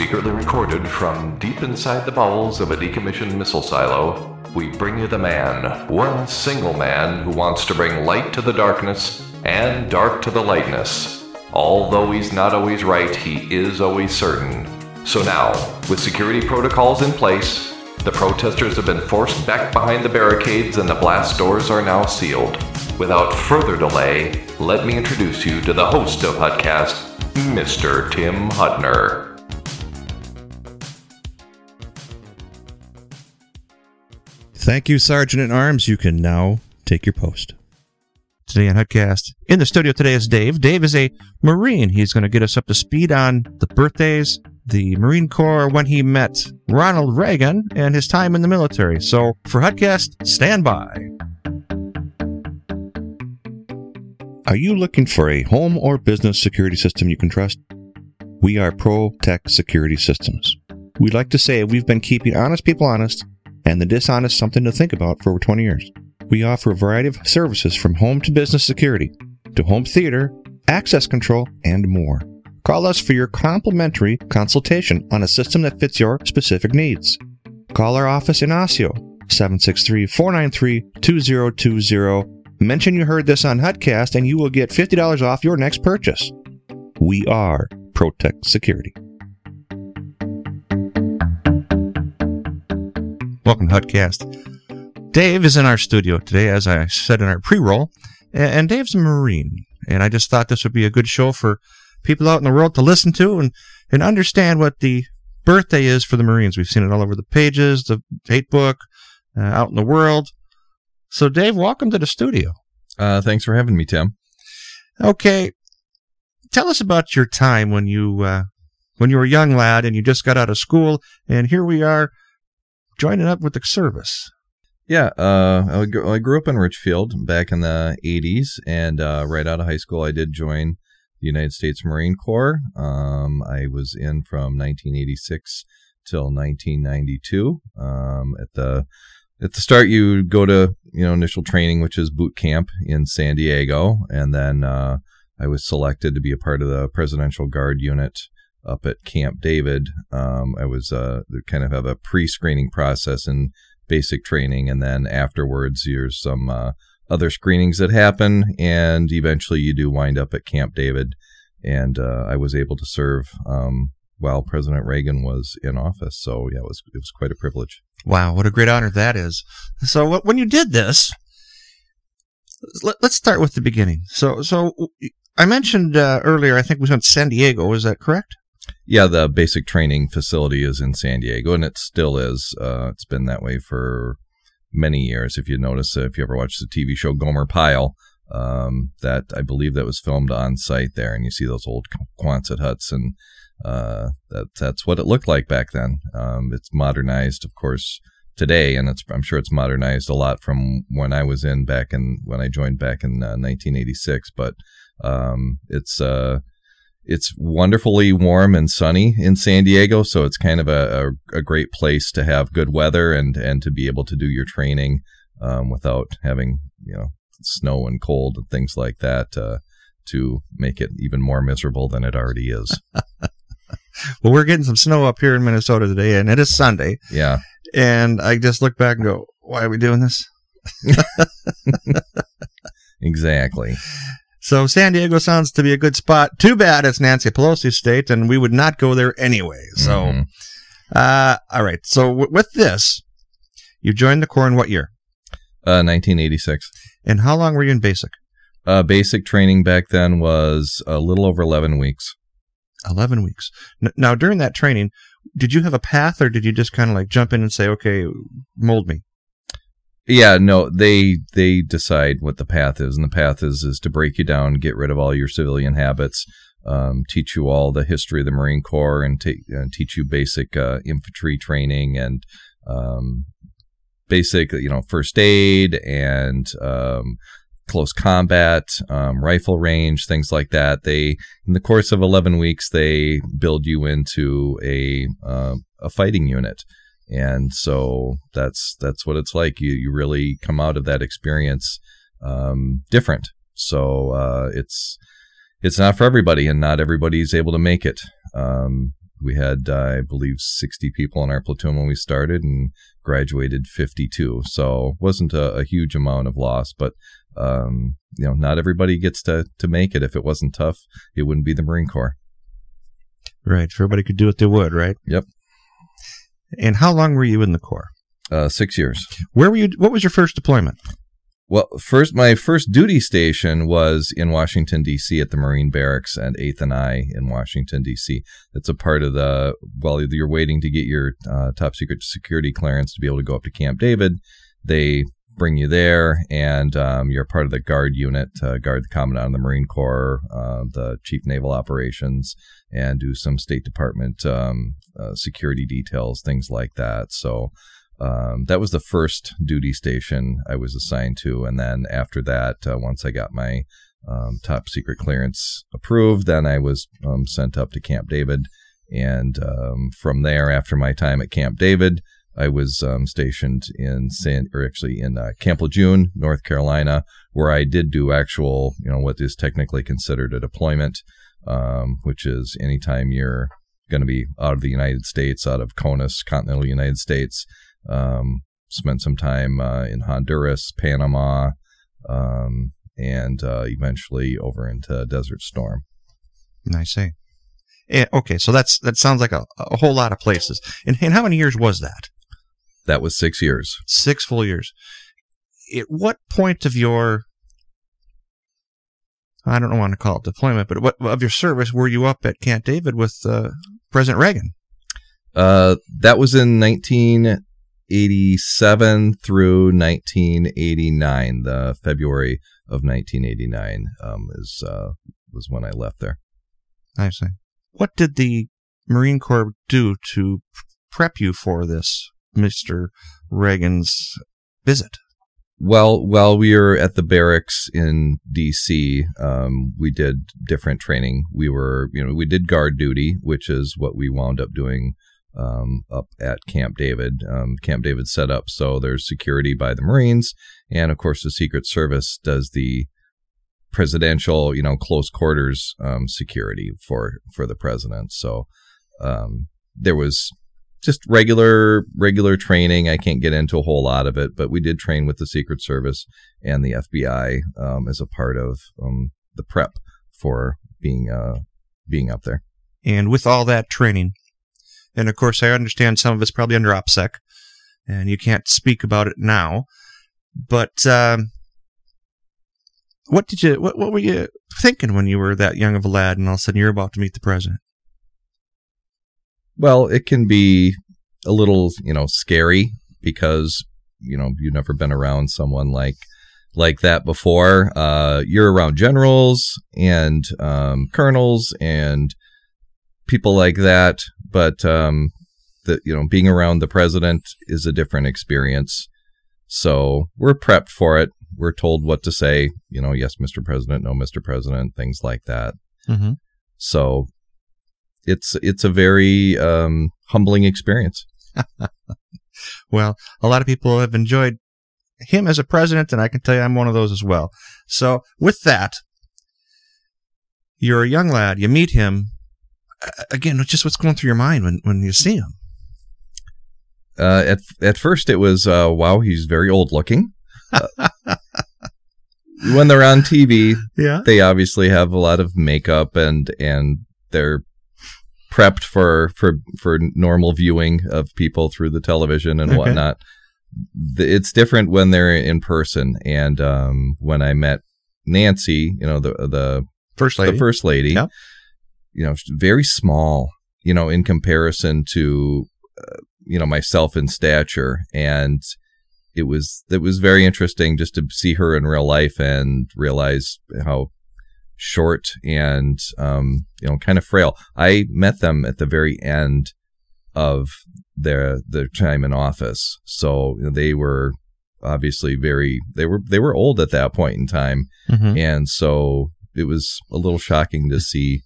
Secretly recorded from deep inside the bowels of a decommissioned missile silo, we bring you the man, one single man who wants to bring light to the darkness and dark to the lightness. Although he's not always right, he is always certain. So now, with security protocols in place, the protesters have been forced back behind the barricades and the blast doors are now sealed. Without further delay, let me introduce you to the host of Hutcast, Mr. Tim Hutner. Thank you, Sergeant at Arms. You can now take your post. Today on Hutcast, in the studio today is Dave. Dave is a Marine. He's going to get us up to speed on the birthdays, the Marine Corps when he met Ronald Reagan, and his time in the military. So for Hutcast, stand by. Are you looking for a home or business security system you can trust? We are Pro Tech Security Systems. We like to say we've been keeping honest people honest and the dishonest something to think about for over 20 years. We offer a variety of services from home to business security, to home theater, access control, and more. Call us for your complimentary consultation on a system that fits your specific needs. Call our office in Osseo, 763 493 2020. Mention you heard this on Hutcast and you will get $50 off your next purchase. We are Protect Security. Welcome to Hutcast. Dave is in our studio today, as I said in our pre roll, and Dave's a Marine. And I just thought this would be a good show for people out in the world to listen to and, and understand what the birthday is for the Marines. We've seen it all over the pages, the date book, uh, out in the world. So, Dave, welcome to the studio. Uh, thanks for having me, Tim. Okay, tell us about your time when you uh, when you were a young lad and you just got out of school, and here we are joining up with the service. Yeah, uh, I, grew up in Richfield back in the 80s, and uh, right out of high school, I did join the United States Marine Corps. Um, I was in from 1986 till 1992. Um, at the at the start, you go to you know initial training, which is boot camp in San Diego, and then uh, I was selected to be a part of the Presidential Guard unit up at Camp David. Um, I was uh, kind of have a pre-screening process and basic training, and then afterwards, there's some uh, other screenings that happen, and eventually you do wind up at Camp David. And uh, I was able to serve um, while President Reagan was in office, so yeah, it was it was quite a privilege. Wow, what a great honor that is! So when you did this, let's start with the beginning. So so I mentioned uh, earlier, I think we went to San Diego. Is that correct? Yeah, the basic training facility is in San Diego, and it still is. Uh, it's been that way for many years. If you notice, if you ever watch the TV show Gomer Pyle, um, that I believe that was filmed on site there, and you see those old Quonset huts, and uh, that that's what it looked like back then. Um, it's modernized, of course, today, and it's I'm sure it's modernized a lot from when I was in back in when I joined back in uh, 1986. But um, it's uh, it's wonderfully warm and sunny in San Diego, so it's kind of a, a, a great place to have good weather and and to be able to do your training um, without having you know snow and cold and things like that uh, to make it even more miserable than it already is. well, we're getting some snow up here in Minnesota today, and it is Sunday. Yeah, and I just look back and go, "Why are we doing this?" exactly. So San Diego sounds to be a good spot. Too bad it's Nancy Pelosi's state, and we would not go there anyway. So, mm-hmm. uh, all right. So w- with this, you joined the Corps in what year? Uh, 1986. And how long were you in basic? Uh, basic training back then was a little over 11 weeks. 11 weeks. N- now, during that training, did you have a path or did you just kind of like jump in and say, okay, mold me? Yeah, no, they they decide what the path is, and the path is is to break you down, get rid of all your civilian habits, um, teach you all the history of the Marine Corps, and, and teach you basic uh, infantry training and um, basic, you know, first aid and um, close combat, um, rifle range, things like that. They, in the course of eleven weeks, they build you into a uh, a fighting unit and so that's that's what it's like. You you really come out of that experience um, different. So uh, it's it's not for everybody, and not everybody's able to make it. Um, We had, uh, I believe, 60 people in our platoon when we started and graduated 52. So wasn't a, a huge amount of loss, but um, you know, not everybody gets to to make it. If it wasn't tough, it wouldn't be the Marine Corps. Right. If everybody could do what they would, right? Yep. And how long were you in the Corps? Uh, six years. Where were you? What was your first deployment? Well, first, my first duty station was in Washington D.C. at the Marine Barracks and Eighth and I in Washington D.C. That's a part of the while you're waiting to get your uh, top secret security clearance to be able to go up to Camp David. They bring you there, and um, you're part of the guard unit, uh, guard the commandant of the Marine Corps, uh, the chief naval operations, and do some State Department um, uh, security details, things like that. So um, that was the first duty station I was assigned to, and then after that, uh, once I got my um, top secret clearance approved, then I was um, sent up to Camp David, and um, from there, after my time at Camp David, I was um, stationed in San, or actually in uh, Camp Lejeune, North Carolina, where I did do actual, you know, what is technically considered a deployment, um, which is anytime you're going to be out of the United States, out of CONUS, continental United States. Um, spent some time uh, in Honduras, Panama, um, and uh, eventually over into Desert Storm. I see. Yeah, okay, so that's that sounds like a, a whole lot of places. And, and how many years was that? That was six years. Six full years. At what point of your I don't want to call it deployment, but what of your service were you up at Camp David with uh, President Reagan? Uh, that was in 1987 through 1989. The February of 1989 um, is uh, was when I left there. I see. What did the Marine Corps do to prep you for this, Mister Reagan's visit? Well, while we were at the barracks in DC, um, we did different training. We were, you know, we did guard duty, which is what we wound up doing um, up at Camp David. Um, Camp David set up so there's security by the Marines, and of course the Secret Service does the presidential, you know, close quarters um, security for for the president. So um, there was just regular regular training. I can't get into a whole lot of it, but we did train with the Secret Service and the FBI um, as a part of um, the prep for being uh, being up there. And with all that training, and of course, I understand some of it's probably under OPSEC, and you can't speak about it now. But um, what did you? What, what were you thinking when you were that young of a lad, and all of a sudden you're about to meet the president? Well, it can be a little, you know, scary because you know you've never been around someone like like that before. Uh, you're around generals and um, colonels and people like that, but um, the you know being around the president is a different experience. So we're prepped for it. We're told what to say. You know, yes, Mr. President, no, Mr. President, things like that. Mm-hmm. So it's it's a very um, humbling experience. well, a lot of people have enjoyed him as a president, and I can tell you I'm one of those as well. So, with that, you're a young lad, you meet him. Again, just what's going through your mind when, when you see him? Uh, at at first, it was uh, wow, he's very old looking. When they're on TV, yeah, they obviously have a lot of makeup and and they're prepped for for for normal viewing of people through the television and Okay. whatnot. It's different when they're in person. And um, when I met Nancy, you know the the first lady. the first lady, Yep. you know, very small, you know, in comparison to uh, you know myself in stature, and it was it was very interesting just to see her in real life and realize how short and um, you know kind of frail. I met them at the very end of their their time in office, so you know, they were obviously very they were they were old at that point in time, Mhm. and so it was a little shocking to see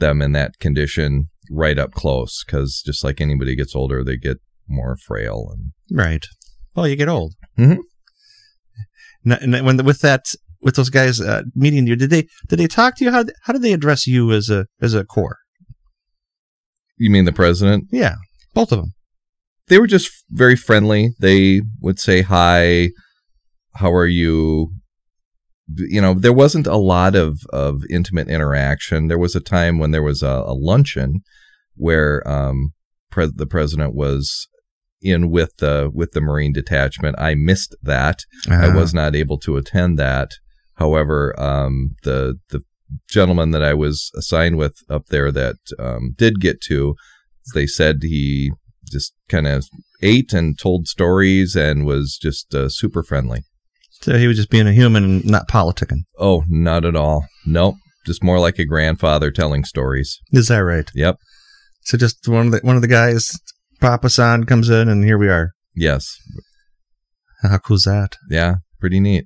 them in that condition right up close because just like anybody gets older, they get more frail and Right. Well, you get old. Mhm. N- when with that with those guys uh, meeting you, did they did they talk to you? How how did they address you as a as a core? You mean the president? Yeah, both of them. They were just very friendly. They would say hi, how are you? You know, there wasn't a lot of, of intimate interaction. There was a time when there was a, a luncheon where um, pre- the president was in with the with the Marine detachment. I missed that. I Uh, was not able to attend that. However, um, the the gentleman that I was assigned with up there that um, did get to, they said he just kind of ate and told stories and was just uh, super friendly. So he was just being a human and not politicking. Oh, not at all. Nope. Just more like a grandfather telling stories. Is that right? Yep. So just one of the one of the guys, Papa San comes in, and here we are. Yes. How cool's that? Yeah. Pretty neat.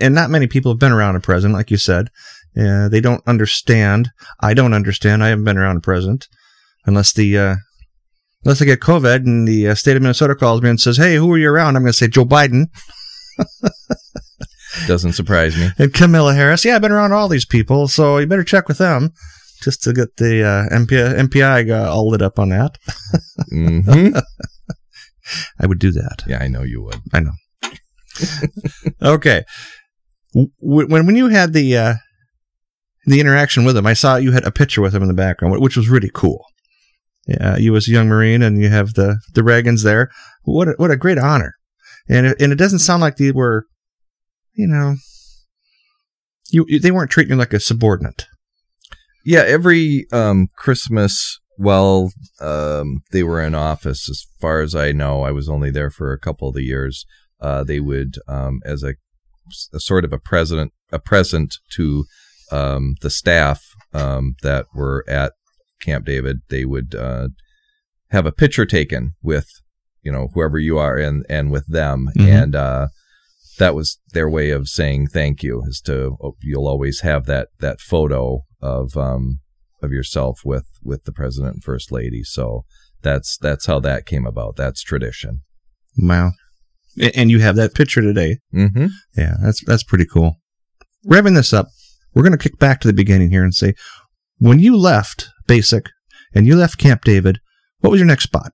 And not many people have been around a president, like you said. Uh, they don't understand. I don't understand. I haven't been around a president unless the uh, unless I get COVID and the uh, state of Minnesota calls me and says, "Hey, who are you around?" I'm going to say Joe Biden Doesn't surprise me. and Kamala Harris. Yeah, I've been around all these people, so you better check with them just to get the uh, MPI, MPI all lit up on that. hmm I would do that. Yeah, I know you would. I know. okay. When when you had the uh, the interaction with him, I saw you had a picture with him in the background, which was really cool. Yeah, you as a young Marine, and you have the the Reagans there. What a, what a great honor, and it, and it doesn't sound like they were, you know, you they weren't treating you like a subordinate. Yeah, every um, Christmas while um, they were in office, as far as I know, I was only there for a couple of the years. Uh, they would, um, as a, a sort of a present, a present to um, the staff um, that were at Camp David, they would uh, have a picture taken with, you know, whoever you are and and with them, Mhm. and uh, that was their way of saying thank you. Is to oh, you'll always have that that photo of um of yourself with with the president and first lady. So that's that's how that came about. That's tradition. Wow, and you have that picture today. Mm-hmm. Yeah, that's that's pretty cool. Revving this up, we're going to kick back to the beginning here and say, when you left basic and you left Camp David, what was your next spot?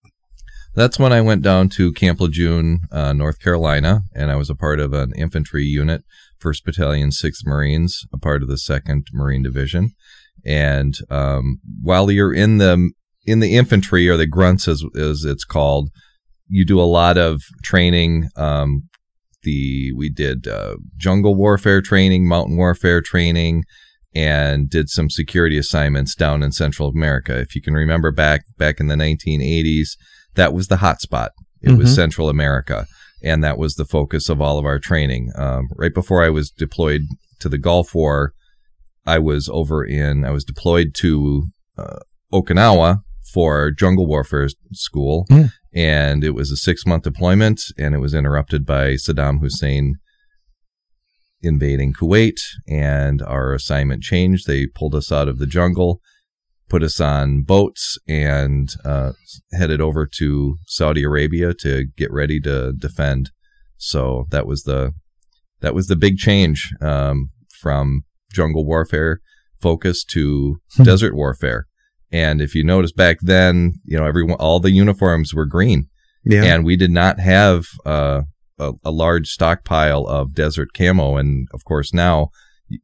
That's when I went down to Camp Lejeune, uh, North Carolina, and I was a part of an infantry unit, First Battalion, Sixth Marines, a part of the Second Marine Division. And um, while you're in the in the infantry or the grunts, as as it's called, you do a lot of training. Um, the we did uh, jungle warfare training, mountain warfare training, and did some security assignments down in Central America. If you can remember back back in the 1980s, that was the hotspot. It was Mhm. Central America, and that was the focus of all of our training. Um, right before I was deployed to the Gulf War, I was over in I was deployed to uh, Okinawa for jungle warfare school, Mm. And it was a six month deployment, and it was interrupted by Saddam Hussein invading Kuwait, and our assignment changed. They pulled us out of the jungle, put us on boats, and uh, headed over to Saudi Arabia to get ready to defend. So that was the that was the big change um, from jungle warfare focus to Hmm. desert warfare. And if you notice back then, you know, everyone, all the uniforms were green Yeah. and we did not have uh, a, a large stockpile of desert camo. And of course, now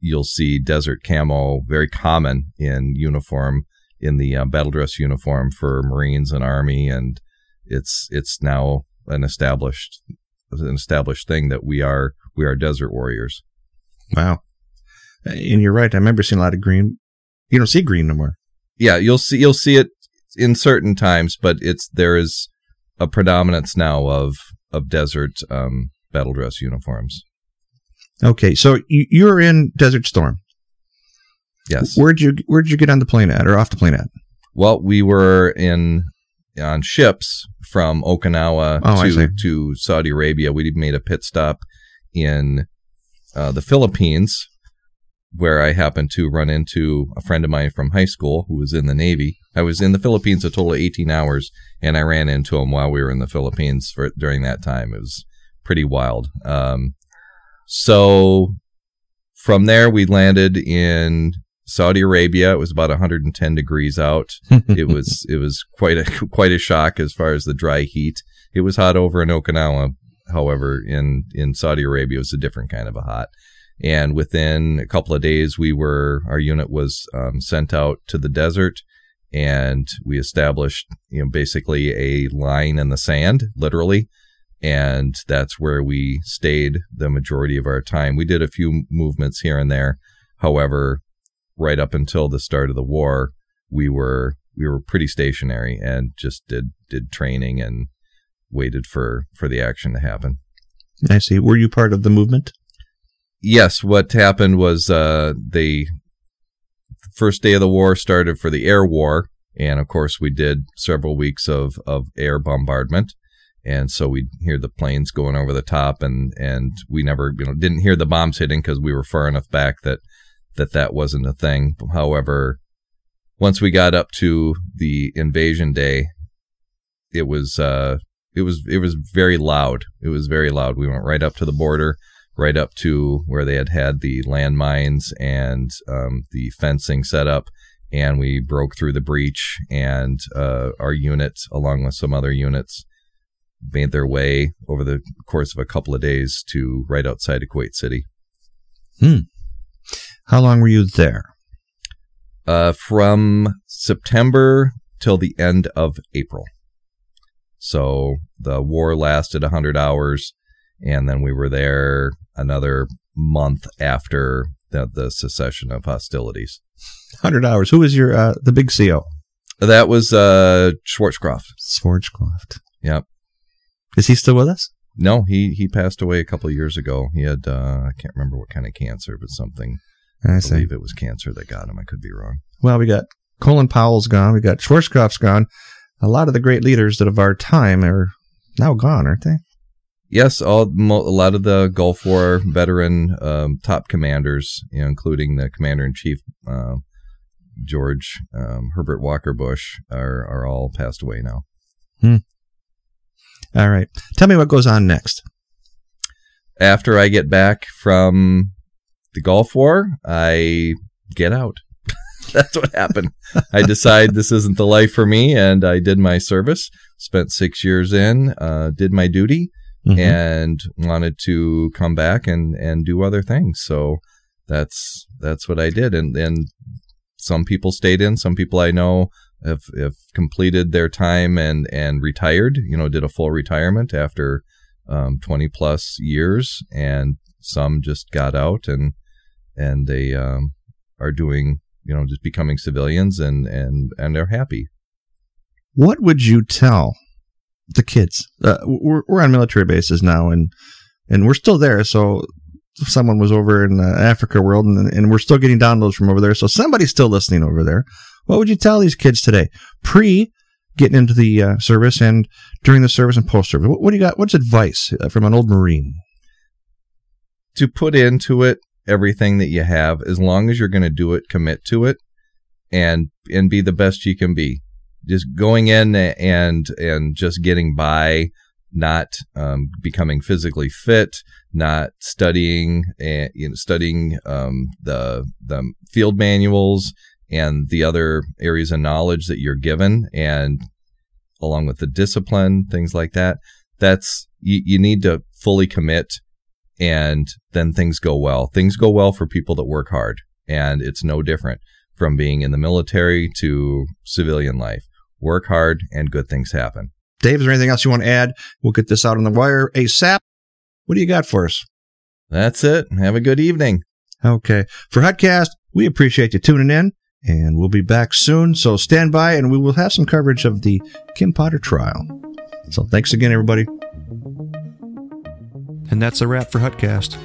you'll see desert camo very common in uniform in the uh, battle dress uniform for Marines and Army, and it's it's now an established an established thing that we are we are desert warriors. wow. And you're right. I remember seeing a lot of green. You don't see green no more. Yeah, you'll see you'll see it in certain times, but it's there is a predominance now of of desert um, battle dress uniforms. Okay, so you, you're in Desert Storm. Yes. Where'd you Where'd you get on the plane at, or off the plane at? Well, we were in on ships from Okinawa Oh, to to Saudi Arabia. We made a pit stop in uh, the Philippines, where I happened to run into a friend of mine from high school who was in the Navy. I was in the Philippines a total of 18 hours, and I ran into him while we were in the Philippines for during that time. It was pretty wild. Um, so from there, we landed in Saudi Arabia. It was about 110 degrees out. it was it was quite a quite a shock as far as the dry heat. It was hot over in Okinawa. However, in in Saudi Arabia, it was a different kind of a hot. And within a couple of days, we were our unit was um, sent out to the desert, and we established you know basically a line in the sand, literally, and that's where we stayed the majority of our time. We did a few movements here and there. However, right up until the start of the war, we were we were pretty stationary and just did did training and waited for for the action to happen. I see. Were you part of the movement? Yes. What happened was uh, the first day of the war started for the air war, and of course we did several weeks of of air bombardment. And so we'd hear the planes going over the top and and we never you know didn't hear the bombs hitting because we were far enough back that that that wasn't a thing. However once we got up to the invasion day it was uh it was it was very loud. It was very loud. We went right up to the border right up to where they had had the landmines and um, the fencing set up and we broke through the breach and uh, our unit along with some other units made their way over the course of a couple of days to right outside of Kuwait City. Hmm. How long were you there? Uh, from September till the end of April. So the war lasted 100 hours, and then we were there another month after the, the cessation of hostilities. 100 hours. Who was your, uh, the big CO? That was uh, Schwarzkopf. Schwarzkopf. Yep. Is he still with us? No, he he passed away a couple of years ago. He had uh, I can't remember what kind of cancer, but something. I, I believe it was cancer that got him. I could be wrong. Well, we got Colin Powell's gone. We got Schwarzkopf's gone. A lot of the great leaders that of our time are now gone, aren't they? Yes, all a lot of the Gulf War veteran um, top commanders, you know, including the commander in chief uh, George um, Herbert Walker Bush, are are all passed away now. Hmm. All right. Tell me what goes on next. After I get back from the Gulf War, I get out. That's what happened. I decide this isn't the life for me, and I did my service. Spent six years in, uh, did my duty, mm-hmm. and wanted to come back and and do other things. So that's that's what I did. And and some people stayed in. Some people I know have, have completed their time and and retired. You know, did a full retirement after um, 20 plus years, and some just got out and and they um, are doing you know just becoming civilians and and and they're happy. What would you tell the kids? Uh, we're we're on military bases now, and and we're still there. So someone was over in the Africa world, and and we're still getting downloads from over there. So somebody's still listening over there. What would you tell these kids today, pre getting into the uh, service and during the service and post service? What, what, do you got? What's advice uh, from an old Marine? To put into it everything that you have, as long as you're going to do it, commit to it, and and be the best you can be. Just going in and and just getting by, not um, becoming physically fit, not studying and you know studying um, the the field manuals and the other areas of knowledge that you're given and along with the discipline things like that that's you, you need to fully commit and then things go well. Things go well for people that work hard and it's no different from being in the military to civilian life work hard and good things happen dave is there anything else you want to add we'll get this out on the wire asap what do you got for us that's it have a good evening okay for hutcast we appreciate you tuning in and we'll be back soon. So stand by and we will have some coverage of the Kim Potter trial. So thanks again, everybody. And that's a wrap for Hutcast.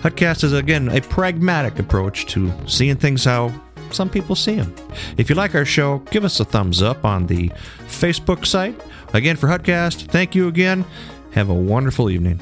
Hutcast is, again, a pragmatic approach to seeing things how some people see them. If you like our show, give us a thumbs up on the Facebook site. Again, for Hutcast, thank you again. Have a wonderful evening.